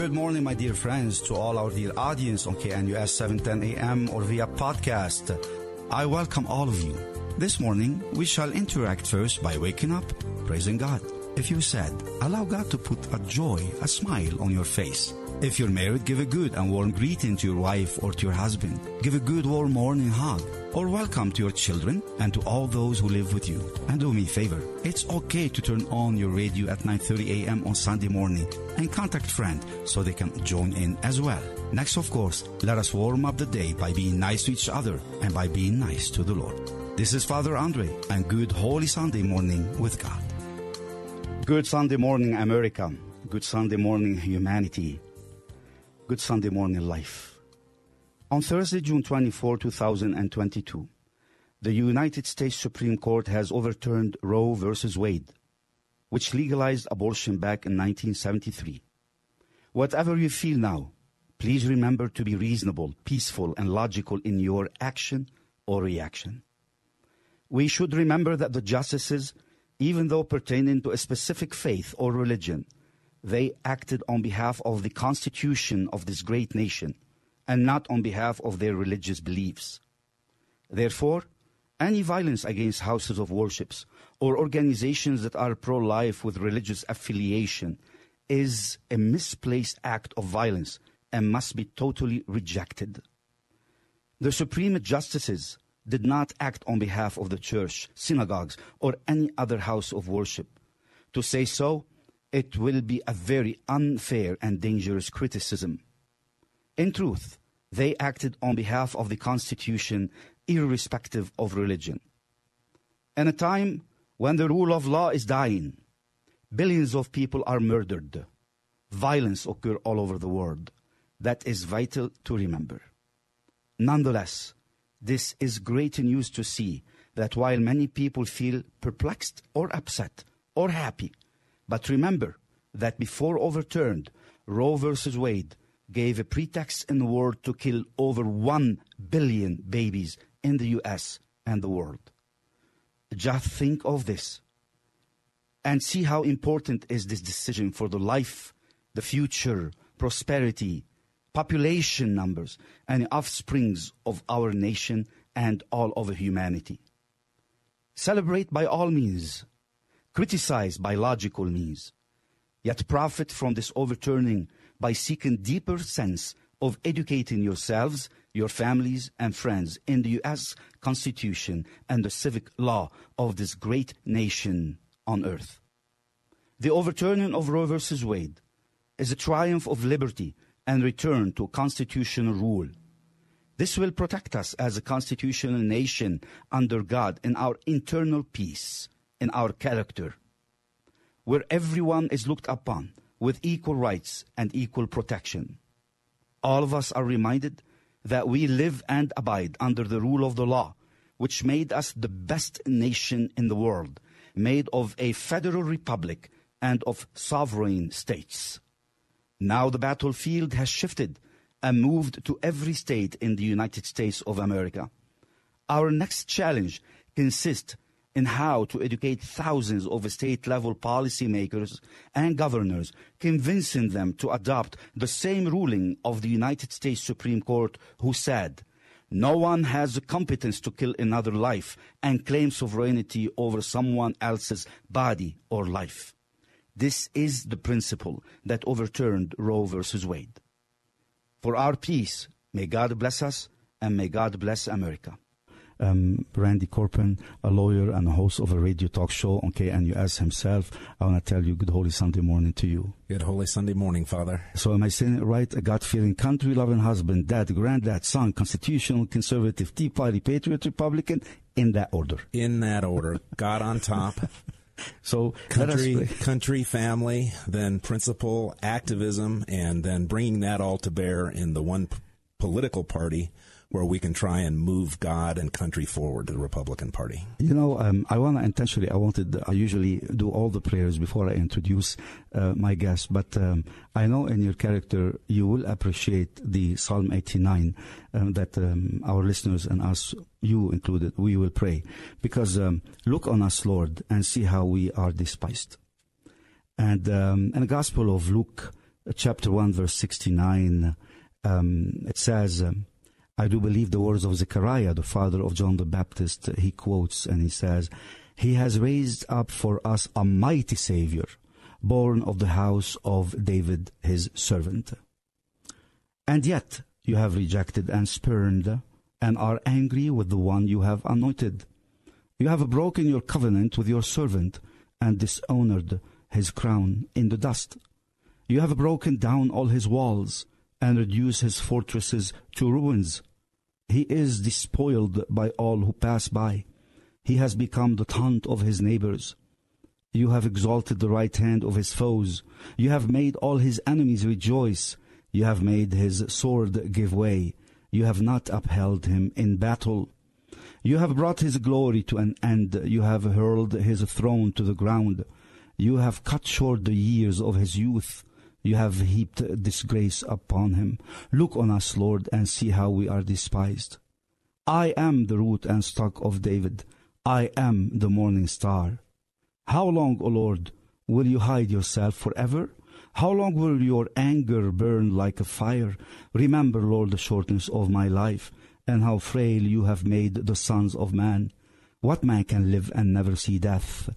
Good morning, my dear friends, to all our dear audience on KNUS 710 AM or via podcast. I welcome all of you. This morning, we shall interact first by waking up, praising God. If you're sad, allow God to put a joy, a smile on your face. If you're married, give a good and warm greeting to your wife or to your husband. Give a good warm morning hug or welcome to your children and to all those who live with you. And do me a favor. It's okay to turn on your radio at 9:30 a.m. on Sunday morning and contact friend so they can join in as well. Next, of course, let us warm up the day by being nice to each other and by being nice to the Lord. This is Father Andre and good Holy Sunday morning with God. Good Sunday morning, America. Good Sunday morning, humanity. Good Sunday morning, life. On Thursday, June 24, 2022, the United States Supreme Court has overturned Roe v. Wade, which legalized abortion back in 1973. Whatever you feel now, please remember to be reasonable, peaceful, and logical in your action or reaction. We should remember that the justices, even though pertaining to a specific faith or religion, they acted on behalf of the constitution of this great nation and not on behalf of their religious beliefs. Therefore, any violence against houses of worships or organizations that are pro life with religious affiliation is a misplaced act of violence and must be totally rejected. The Supreme Justices did not act on behalf of the church, synagogues, or any other house of worship. To say so, it will be a very unfair and dangerous criticism. In truth, they acted on behalf of the Constitution, irrespective of religion. In a time when the rule of law is dying, billions of people are murdered, violence occurs all over the world. That is vital to remember. Nonetheless, this is great news to see that while many people feel perplexed or upset or happy, but remember that before overturned, Roe v. Wade gave a pretext in the world to kill over 1 billion babies in the U.S. and the world. Just think of this and see how important is this decision for the life, the future, prosperity, population numbers, and offsprings of our nation and all over humanity. Celebrate by all means, criticize by logical means, yet profit from this overturning by seeking deeper sense of educating yourselves, your families, and friends in the U.S. Constitution and the civic law of this great nation on earth. The overturning of Roe v. Wade is a triumph of liberty and return to constitutional rule. This will protect us as a constitutional nation under God in our internal peace, in our character, where everyone is looked upon with equal rights and equal protection. All of us are reminded that we live and abide under the rule of the law, which made us the best nation in the world, made of a federal republic and of sovereign states. Now the battlefield has shifted and moved to every state in the United States of America. Our next challenge consists in how to educate thousands of state level policymakers and governors, convincing them to adopt the same ruling of the United States Supreme Court, who said, No one has the competence to kill another life and claim sovereignty over someone else's body or life. This is the principle that overturned Roe v. Wade. For our peace, may God bless us and may God bless America. um, Randy Corman, a lawyer and a host of a radio talk show on KNUS himself. I want to tell you good Holy Sunday morning to you. Good Holy Sunday morning, Father. So am I saying it right? A God-fearing, country-loving husband, dad, granddad, son, constitutional, conservative, Tea Party, patriot, Republican, in that order. In that order. God on top. So country, country, family, then principle, activism, and then bringing that all to bear in the one p- political party where we can try and move God and country forward to the Republican Party? You know, um, I want to intentionally, I wanted, I usually do all the prayers before I introduce uh, my guest, but um, I know in your character you will appreciate the Psalm 89 um, that um, our listeners and us, you included, we will pray. Because um, look on us, Lord, and see how we are despised. And um, in the Gospel of Luke, chapter 1, verse 69, it says, I do believe the words of Zechariah, the father of John the Baptist. He quotes and he says, He has raised up for us a mighty Savior, born of the house of David, his servant. And yet you have rejected and spurned and are angry with the one you have anointed. You have broken your covenant with your servant and dishonored his crown in the dust. You have broken down all his walls and reduced his fortresses to ruins. He is despoiled by all who pass by. He has become the taunt of his neighbors. You have exalted the right hand of his foes. You have made all his enemies rejoice. You have made his sword give way. You have not upheld him in battle. You have brought his glory to an end. You have hurled his throne to the ground. You have cut short the years of his youth. You have heaped disgrace upon him. Look on us, Lord, and see how we are despised. I am the root and stock of David. I am the morning star. How long, O Lord, will you hide yourself forever? How long will your anger burn like a fire? Remember, Lord, the shortness of my life, and how frail you have made the sons of man. What man can live and never see death?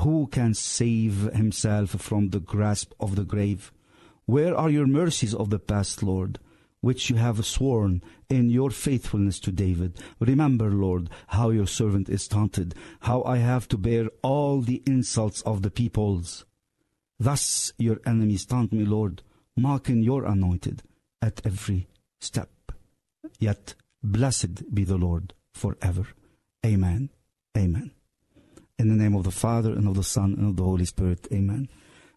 Who can save himself from the grasp of the grave? Where are your mercies of the past, Lord, which you have sworn in your faithfulness to David? Remember, Lord, how your servant is taunted, how I have to bear all the insults of the peoples. Thus your enemies taunt me, Lord, mocking your anointed at every step. Yet blessed be the Lord forever. Amen. Amen. In the name of the Father, and of the Son, and of the Holy Spirit. Amen.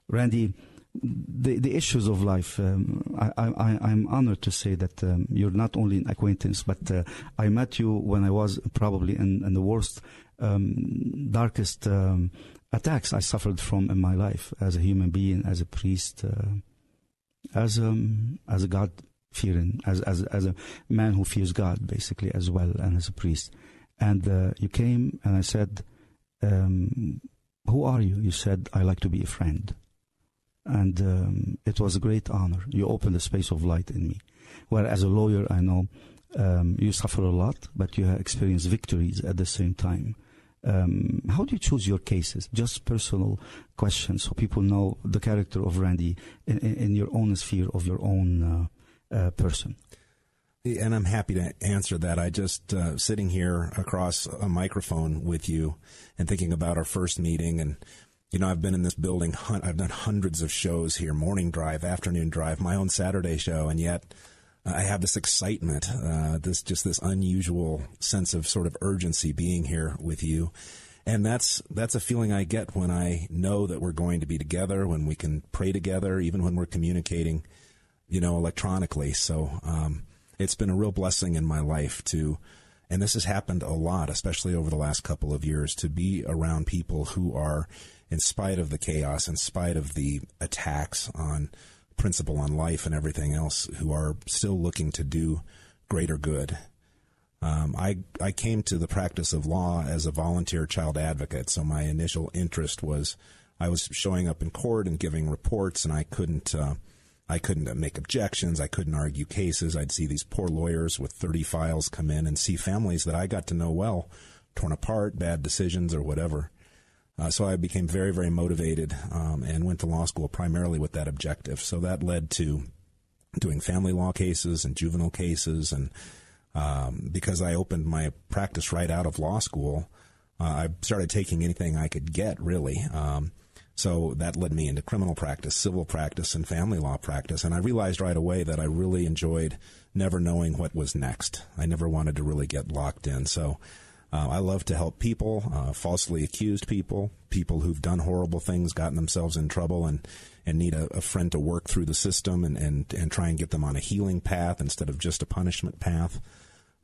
Randy, the, the issues of life, um, I, I, I'm honored to say that um, you're not only an acquaintance, but uh, I met you when I was probably in, in the worst, um, darkest um, attacks I suffered from in my life as a human being, as a priest, uh, as, um, as a God fearing, as, as, as a man who fears God, basically, as well, and as a priest. And uh, you came and I said, um, Who are you? You said, I like to be a friend and um, it was a great honor. You opened a space of light in me. Where as a lawyer, I know um, you suffer a lot, but you have experienced victories at the same time. Um, how do you choose your cases? Just personal questions, so people know the character of Randy in, in, in your own sphere of your own uh, uh, person. And I'm happy to answer that. I just uh, sitting here across a microphone with you and thinking about our first meeting and you know, I've been in this building, I've done hundreds of shows here, morning drive, afternoon drive, my own Saturday show, and yet I have this excitement, uh, this just this unusual sense of sort of urgency being here with you. And that's that's a feeling I get when I know that we're going to be together, when we can pray together, even when we're communicating, you know, electronically. So um, it's been a real blessing in my life to, and this has happened a lot, especially over the last couple of years, to be around people who are in spite of the chaos, in spite of the attacks on principle on life and everything else, who are still looking to do greater good. Um, I I came to the practice of law as a volunteer child advocate, so my initial interest was I was showing up in court and giving reports, and I couldn't uh, I couldn't make objections, I couldn't argue cases. I'd see these poor lawyers with 30 files come in and see families that I got to know well torn apart, bad decisions, or whatever. Uh, so I became very, very motivated um, and went to law school primarily with that objective. So that led to doing family law cases and juvenile cases and um, because I opened my practice right out of law school. Uh, I started taking anything I could get, really. Um, so that led me into criminal practice, civil practice, and family law practice. And I realized right away that I really enjoyed never knowing what was next. I never wanted to really get locked in. So uh, I love to help people, uh, falsely accused people, people who've done horrible things, gotten themselves in trouble, and, and need a, a friend to work through the system and, and, and try and get them on a healing path instead of just a punishment path.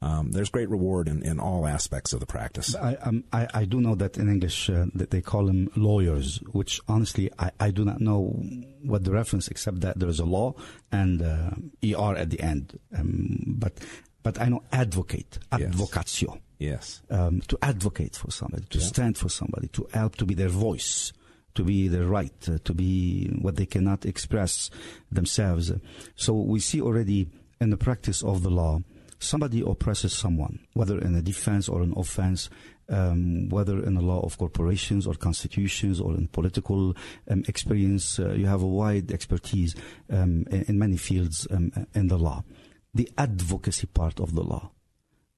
Um, there's great reward in, in all aspects of the practice. I, um, I, I, do know that in English uh, that they call them lawyers, which honestly I, I do not know what the reference except that there is a law and uh, er at the end. Um, but but I know advocate, advocatio. Yes. Um, to advocate for somebody, to yeah. stand for somebody, to help to be their voice, to be their right, uh, to be what they cannot express themselves. So we see already in the practice of the law, somebody oppresses someone, whether in a defense or an offense, um, whether in the law of corporations or constitutions or in political um, experience, uh, you have a wide expertise um, in, in, many fields um, in the law. The advocacy part of the law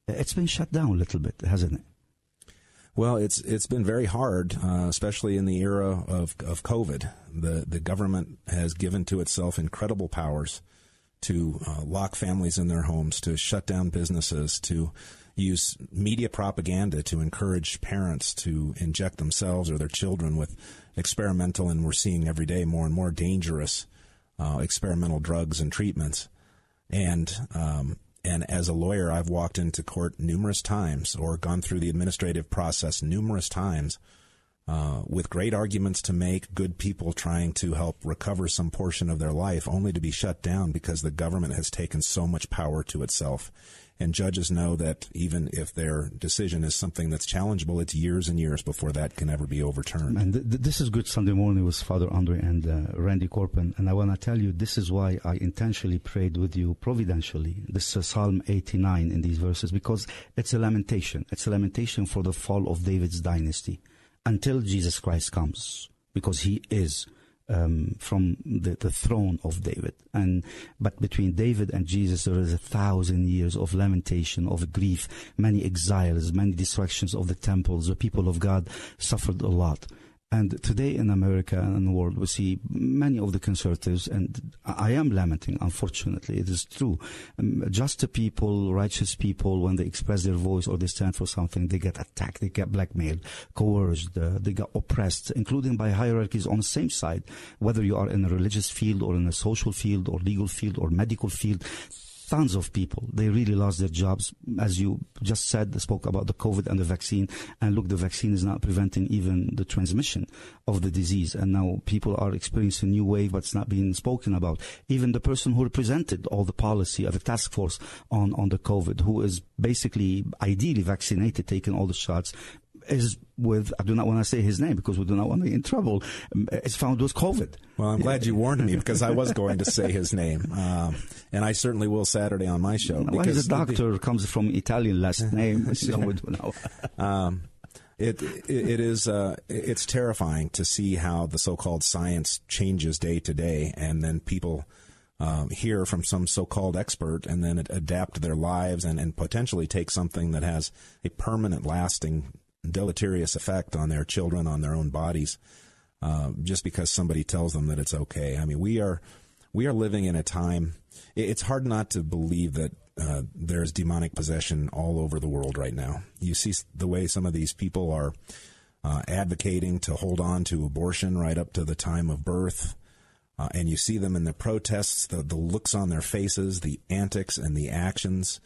it's been shut down a little bit, hasn't it? Well, it's it's been very hard, uh, especially in the era of of COVID. The the government has given to itself incredible powers to uh, lock families in their homes, to shut down businesses, to use media propaganda to encourage parents to inject themselves or their children with experimental and we're seeing every day more and more dangerous uh, experimental drugs and treatments. And um, and as a lawyer, I've walked into court numerous times or gone through the administrative process numerous times uh, with great arguments to make, good people trying to help recover some portion of their life, only to be shut down because the government has taken so much power to itself. And judges know that even if their decision is something that's challengeable, it's years and years before that can ever be overturned. And th- this is Good Sunday Morning with Father Andre and uh, Randy Corman. And I want to tell you, this is why I intentionally prayed with you providentially. This is Psalm 89 in these verses, because it's a lamentation. It's a lamentation for the fall of David's dynasty until Jesus Christ comes, because he is um, from the, the throne of David. And but between David and Jesus, there is a thousand years of lamentation, of grief, many exiles, many destructions of the temples. The people of God suffered a lot. And today in America and in the world, we see many of the conservatives, and I am lamenting, unfortunately, it is true. Um, just people, righteous people, when they express their voice or they stand for something, they get attacked, they get blackmailed, coerced, uh, they get oppressed, including by hierarchies on the same side, whether you are in a religious field or in a social field or legal field or medical field tons of people. They really lost their jobs. As you just said, spoke about the COVID and the vaccine. And look, the vaccine is not preventing even the transmission of the disease. And now people are experiencing a new wave, but it's not being spoken about. Even the person who represented all the policy of the task force on, on the COVID, who is basically ideally vaccinated, taking all the shots, is with, I do not want to say his name because we do not want to be in trouble, um, is found with COVID. Well, I'm glad you warned me because I was going to say his name. Um, and I certainly will Saturday on my show. Well, because he's a doctor, the, comes from Italian last name. so we do know. um, it, it, it is uh, it's terrifying to see how the so-called science changes day to day, and then people um, hear from some so-called expert and then adapt their lives and, and potentially take something that has a permanent, lasting deleterious effect on their children, on their own bodies, uh, just because somebody tells them that it's okay. I mean, we are we are living in a time. It's hard not to believe that uh, there's demonic possession all over the world right now. You see the way some of these people are uh, advocating to hold on to abortion right up to the time of birth. Uh, and you see them in the protests, the, the looks on their faces, the antics and the actions.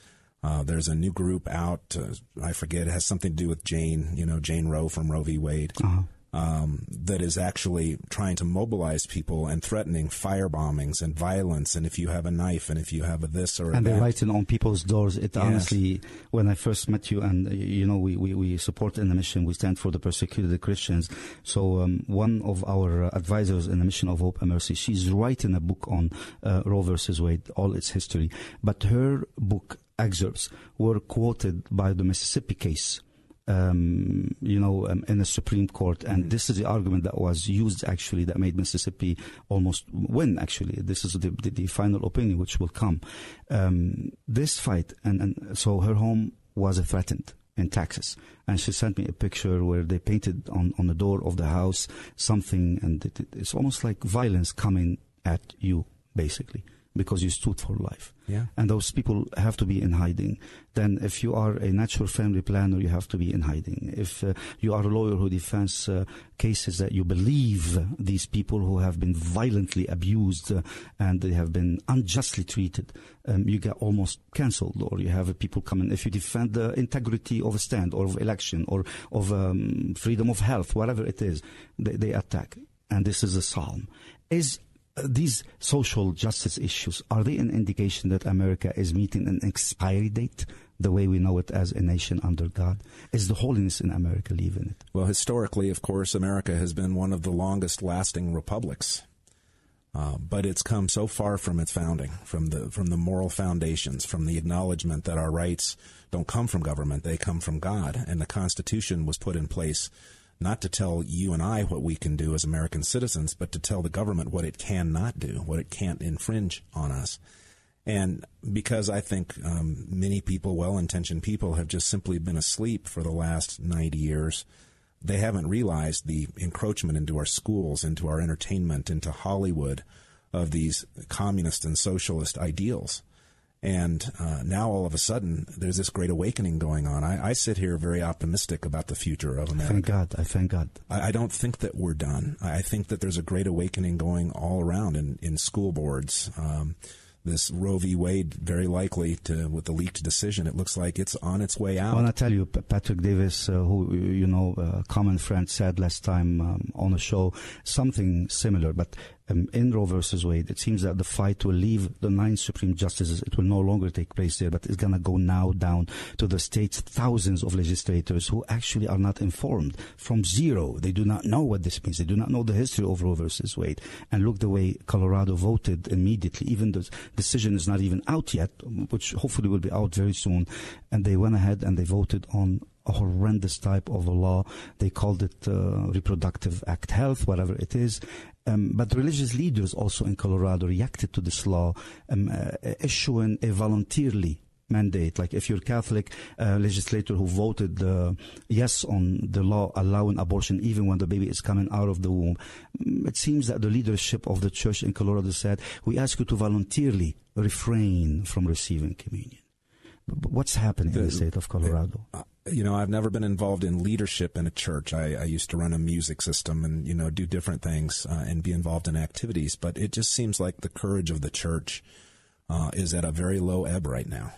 Uh, there's a new group out. Uh, I forget. It has something to do with Jane. You know, Jane Roe from Roe v. Wade. Uh-huh. Um, that is actually trying to mobilize people and threatening fire bombings and violence. And if you have a knife, and if you have a this or and they're writing on people's doors. It yes. honestly, when I first met you, and you know, we, we, we support in the mission. We stand for the persecuted Christians. So um, one of our advisors in the mission of Hope and Mercy, she's writing a book on uh, Roe versus Wade, all its history. But her book excerpts were quoted by the Mississippi case um, you know, um, in the Supreme Court. And mm-hmm. this is the argument that was used actually that made Mississippi almost win. Actually, this is the, the, the final opinion which will come. Um, this fight, and, and so her home was threatened in Texas. And she sent me a picture where they painted on, on the door of the house something, and it, it's almost like violence coming at you, basically because you stood for life. Yeah. And those people have to be in hiding. Then if you are a natural family planner, you have to be in hiding. If uh, you are a lawyer who defends uh, cases that you believe these people who have been violently abused uh, and they have been unjustly treated, um, you get almost cancelled or you have people coming. If you defend the integrity of a stand or of election or of um, freedom of health, whatever it is, they, they attack. And this is a psalm. Is these social justice issues, are they an indication that America is meeting an expiry date the way we know it as a nation under God? Is the holiness in America leaving it? Well, historically, of course, America has been one of the longest lasting republics. Uh, but it's come so far from its founding, from the from the moral foundations, from the acknowledgement that our rights don't come from government; they come from God. And the Constitution was put in place not to tell you and I what we can do as American citizens, but to tell the government what it cannot do, what it can't infringe on us. And because I think um, many people, well intentioned people, have just simply been asleep for the last 90 years, they haven't realized the encroachment into our schools, into our entertainment, into Hollywood of these communist and socialist ideals. And uh, now all of a sudden, there's this great awakening going on. I, I, sit here very optimistic about the future of America. Thank God. I thank God. I, I, don't think that we're done. I think that there's a great awakening going all around in, in school boards. Um, this Roe v. Wade very likely to with the leaked decision. It looks like it's on its way out. I want to tell you, Patrick Davis, uh, who you know, a common friend, said last time um, on the show something similar. But um, in Roe versus Wade, it seems that the fight will leave the nine Supreme Justices. It will no longer take place there, but it's going to go now down to the state's thousands of legislators who actually are not informed from zero. They do not know what this means. They do not know the history of Roe versus Wade. And look the way Colorado voted immediately. Even the decision is not even out yet, which hopefully will be out very soon. And they went ahead and they voted on a horrendous type of a law. They called it uh, Reproductive Act Health, whatever it is. Um, but religious leaders also in Colorado reacted to this law, um, uh, issuing a voluntarily mandate. Like if you're a Catholic uh, legislator who voted uh, yes on the law allowing abortion even when the baby is coming out of the womb, mm, it seems that the leadership of the church in Colorado said, we ask you to voluntarily refrain from receiving communion. But what's happening the, in the state of Colorado? You know, I've never been involved in leadership in a church. I, I used to run a music system and, you know, do different things uh, and be involved in activities. But it just seems like the courage of the church uh, is at a very low ebb right now.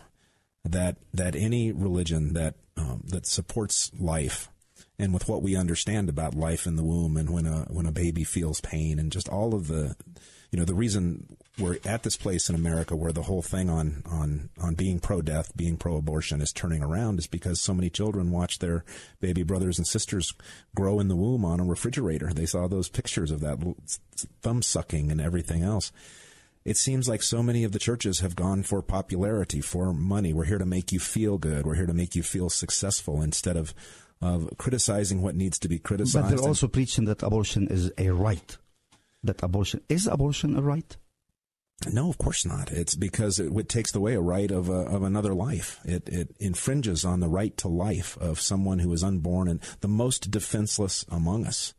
That that any religion that um, that supports life, and with what we understand about life in the womb, and when a when a baby feels pain, and just all of the you know, the reason we're at this place in America where the whole thing on, on, on being pro death, being pro abortion is turning around is because so many children watch their baby brothers and sisters grow in the womb on a refrigerator. They saw those pictures of that thumb sucking and everything else. It seems like so many of the churches have gone for popularity, for money. We're here to make you feel good. We're here to make you feel successful instead of of criticizing what needs to be criticized. But they're also preaching that abortion is a right that abortion is abortion a right? No, of course not. It's because it, it takes away a right of a, of another life. It it infringes on the right to life of someone who is unborn and the most defenseless among us.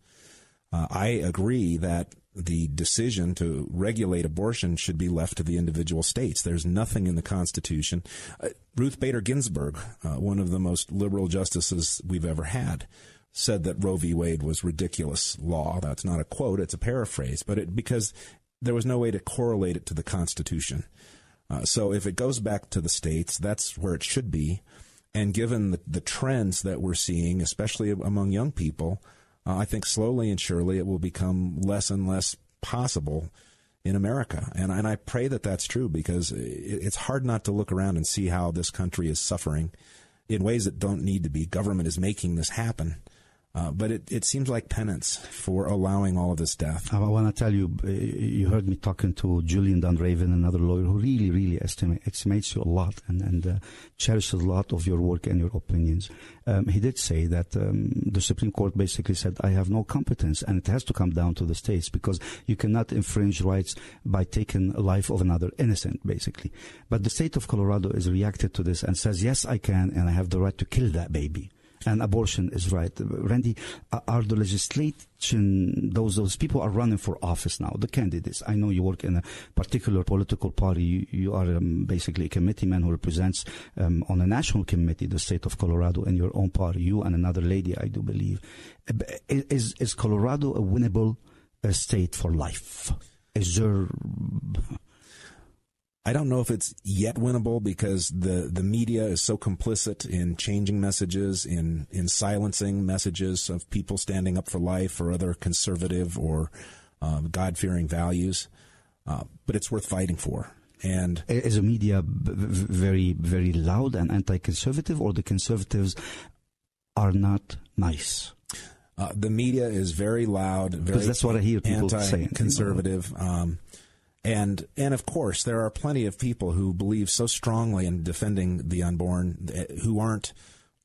Uh, I agree that the decision to regulate abortion should be left to the individual states. There's nothing in the Constitution. Uh, Ruth Bader Ginsburg, uh, one of the most liberal justices we've ever had, said that Roe v. Wade was ridiculous law. That's not a quote; it's a paraphrase. But it because there was no way to correlate it to the Constitution. Uh, so if it goes back to the states, that's where it should be. And given the, the trends that we're seeing, especially among young people, uh, I think slowly and surely it will become less and less possible in America. And, and I pray that that's true because it's hard not to look around and see how this country is suffering in ways that don't need to be. Government is making this happen. Uh, but it, it seems like penance for allowing all of this death. I want to tell you, uh, you heard me talking to Julian Dunraven, another lawyer who really, really estimate, estimates you a lot and, and uh, cherishes a lot of your work and your opinions. Um, he did say that um, the Supreme Court basically said, I have no competence, and it has to come down to the states because you cannot infringe rights by taking life of another innocent, basically. But the state of Colorado has reacted to this and says, yes, I can, and I have the right to kill that baby and abortion is right. Randy, are the legislation those those people are running for office now? The candidates. I know you work in a particular political party. You, you are um, basically a committee man who represents um, on a national committee the state of Colorado in your own party. You and another lady, I do believe. Is is Colorado a winnable uh, state for life? Is there I don't know if it's yet winnable because the, the media is so complicit in changing messages, in, in silencing messages of people standing up for life or other conservative or uh, God fearing values. Uh, but it's worth fighting for. And is the media very, very loud and anti conservative, or the conservatives are not nice? Uh, the media is very loud, very that's what I hear people saying. Conservative. Um, and and of course, there are plenty of people who believe so strongly in defending the unborn eh, who aren't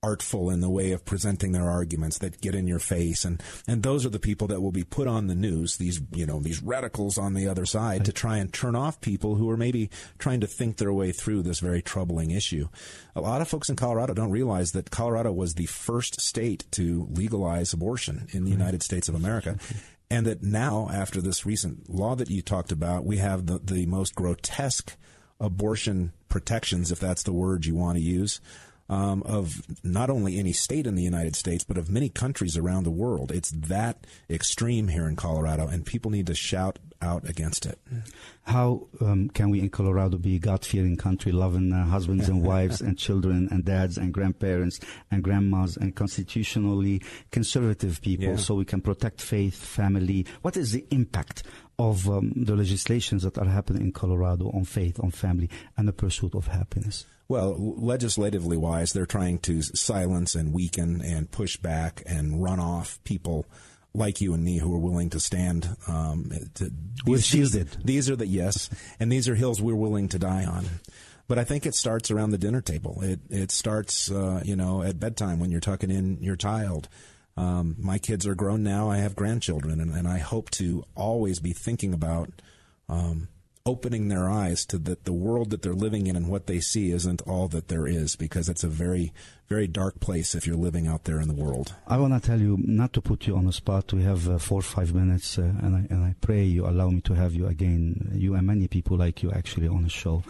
artful in the way of presenting their arguments that get in your face and and those are the people that will be put on the news these you know these radicals on the other side right. to try and turn off people who are maybe trying to think their way through this very troubling issue a lot of folks in Colorado don't realize that Colorado was the first state to legalize abortion in the right. United States of America and that now, after this recent law that you talked about, we have the, the most grotesque abortion protections, if that's the word you want to use, um, of not only any state in the United States, but of many countries around the world. It's that extreme here in Colorado, and people need to shout out against it. How um, can we in Colorado be God fearing country, loving uh, husbands and wives and children and dads and grandparents and grandmas and constitutionally conservative people yeah. so we can protect faith, family? What is the impact of um, the legislations that are happening in Colorado on faith, on family, and the pursuit of happiness? Well, legislatively wise, they're trying to silence and weaken and push back and run off people like you and me who are willing to stand. Um, to, We're shielded. These, these are the yes, and these are hills we're willing to die on. But I think it starts around the dinner table. It it starts, uh, you know, at bedtime when you're tucking in your child. Um, my kids are grown now. I have grandchildren, and, and I hope to always be thinking about um, opening their eyes to that the world that they're living in and what they see isn't all that there is because it's a very very dark place if you're living out there in the world. I want to tell you not to put you on the spot. We have uh, four or five minutes, uh, and I and I pray you allow me to have you again. You and many people like you actually on the show.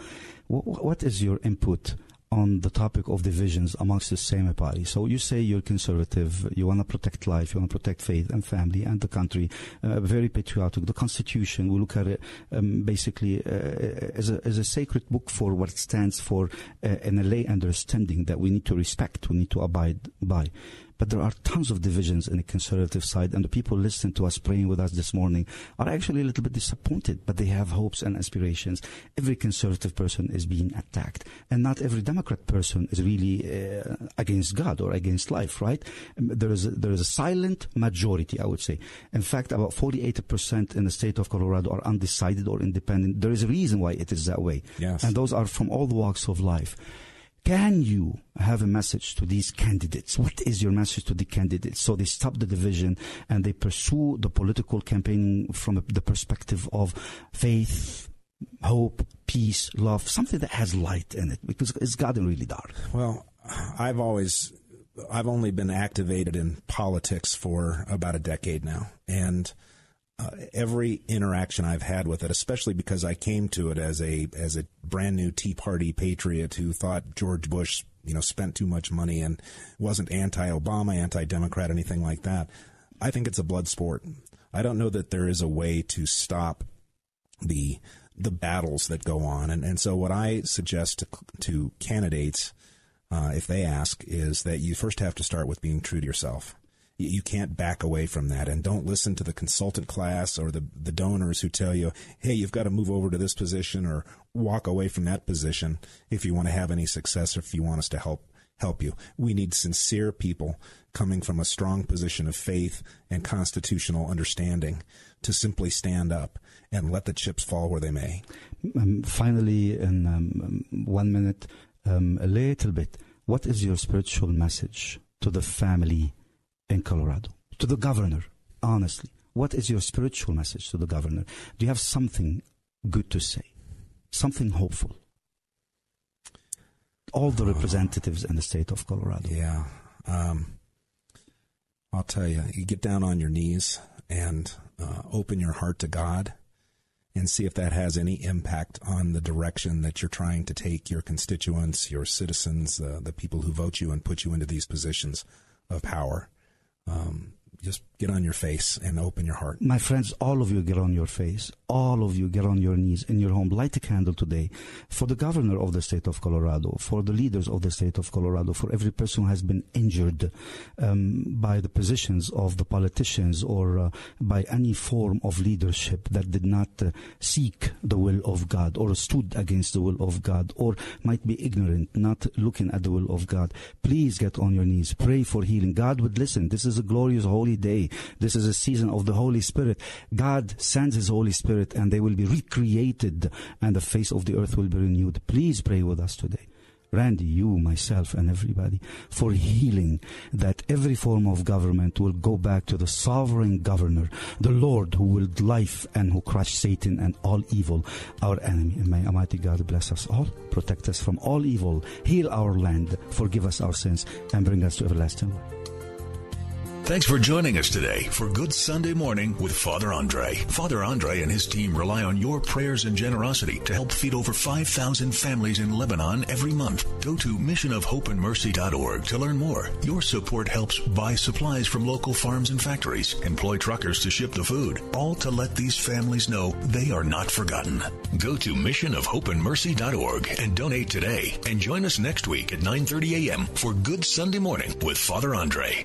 W- what is your input on the topic of divisions amongst the same party. So you say you're conservative, you want to protect life, you want to protect faith and family and the country, uh, very patriotic. The Constitution, we look at it um, basically uh, as, a, as a sacred book for what it stands for uh, and a lay understanding that we need to respect, we need to abide by. But there are tons of divisions in the conservative side, and the people listening to us, praying with us this morning, are actually a little bit disappointed, but they have hopes and aspirations. Every conservative person is being attacked, and not every Democrat person is really uh, against God or against life, right? Um, there is a, there is a silent majority, I would say. In fact, about 48% in the state of Colorado are undecided or independent. There is a reason why it is that way. Yes. And those are from all walks of life. Can you have a message to these candidates? What is your message to the candidates so they stop the division and they pursue the political campaign from the perspective of faith, hope, peace, love, something that has light in it because it's gotten really dark. Well, I've always I've only been activated in politics for about a decade now and uh, every interaction I've had with it, especially because I came to it as a as a brand new Tea Party patriot who thought George Bush, you know, spent too much money and wasn't anti-Obama, anti-Democrat, anything like that. I think it's a blood sport. I don't know that there is a way to stop the the battles that go on, and and so what I suggest to to candidates, uh, if they ask, is that you first have to start with being true to yourself you can't back away from that and don't listen to the consultant class or the, the donors who tell you, hey, you've got to move over to this position or walk away from that position if you want to have any success or if you want us to help help you. We need sincere people coming from a strong position of faith and constitutional understanding to simply stand up and let the chips fall where they may. Um, finally, in um, one minute, um, a little bit, what is your spiritual message to the family in Colorado, to the governor, honestly? What is your spiritual message to the governor? Do you have something good to say? Something hopeful? All the representatives in the state of Colorado. Yeah. Um, I'll tell you, you get down on your knees and uh, open your heart to God and see if that has any impact on the direction that you're trying to take your constituents, your citizens, uh, the people who vote you and put you into these positions of power. Um, just get on your face and open your heart. My friends, all of you get on your face. All of you get on your knees in your home. Light a candle today for the governor of the state of Colorado, for the leaders of the state of Colorado, for every person who has been injured um, by the positions of the politicians or uh, by any form of leadership that did not uh, seek the will of God or stood against the will of God or might be ignorant, not looking at the will of God. Please get on your knees. Pray for healing. God would listen. This is a glorious holy day. This is a season of the Holy Spirit. God sends His Holy Spirit and they will be recreated and the face of the earth will be renewed. Please pray with us today. Randy, you, myself, and everybody for healing, that every form of government will go back to the sovereign governor, the Lord who willed life and who crushed Satan and all evil, our enemy. And may Almighty God bless us all, protect us from all evil, heal our land, forgive us our sins, and bring us to everlasting life. Thanks for joining us today for Good Sunday Morning with Father Andre. Father Andre and his team rely on your prayers and generosity to help feed over 5,000 families in Lebanon every month. Go to missionofhopeandmercy.org to learn more. Your support helps buy supplies from local farms and factories, employ truckers to ship the food, all to let these families know they are not forgotten. Go to missionofhopeandmercy.org and donate today. And join us next week at 9:30 a.m. for Good Sunday Morning with Father Andre.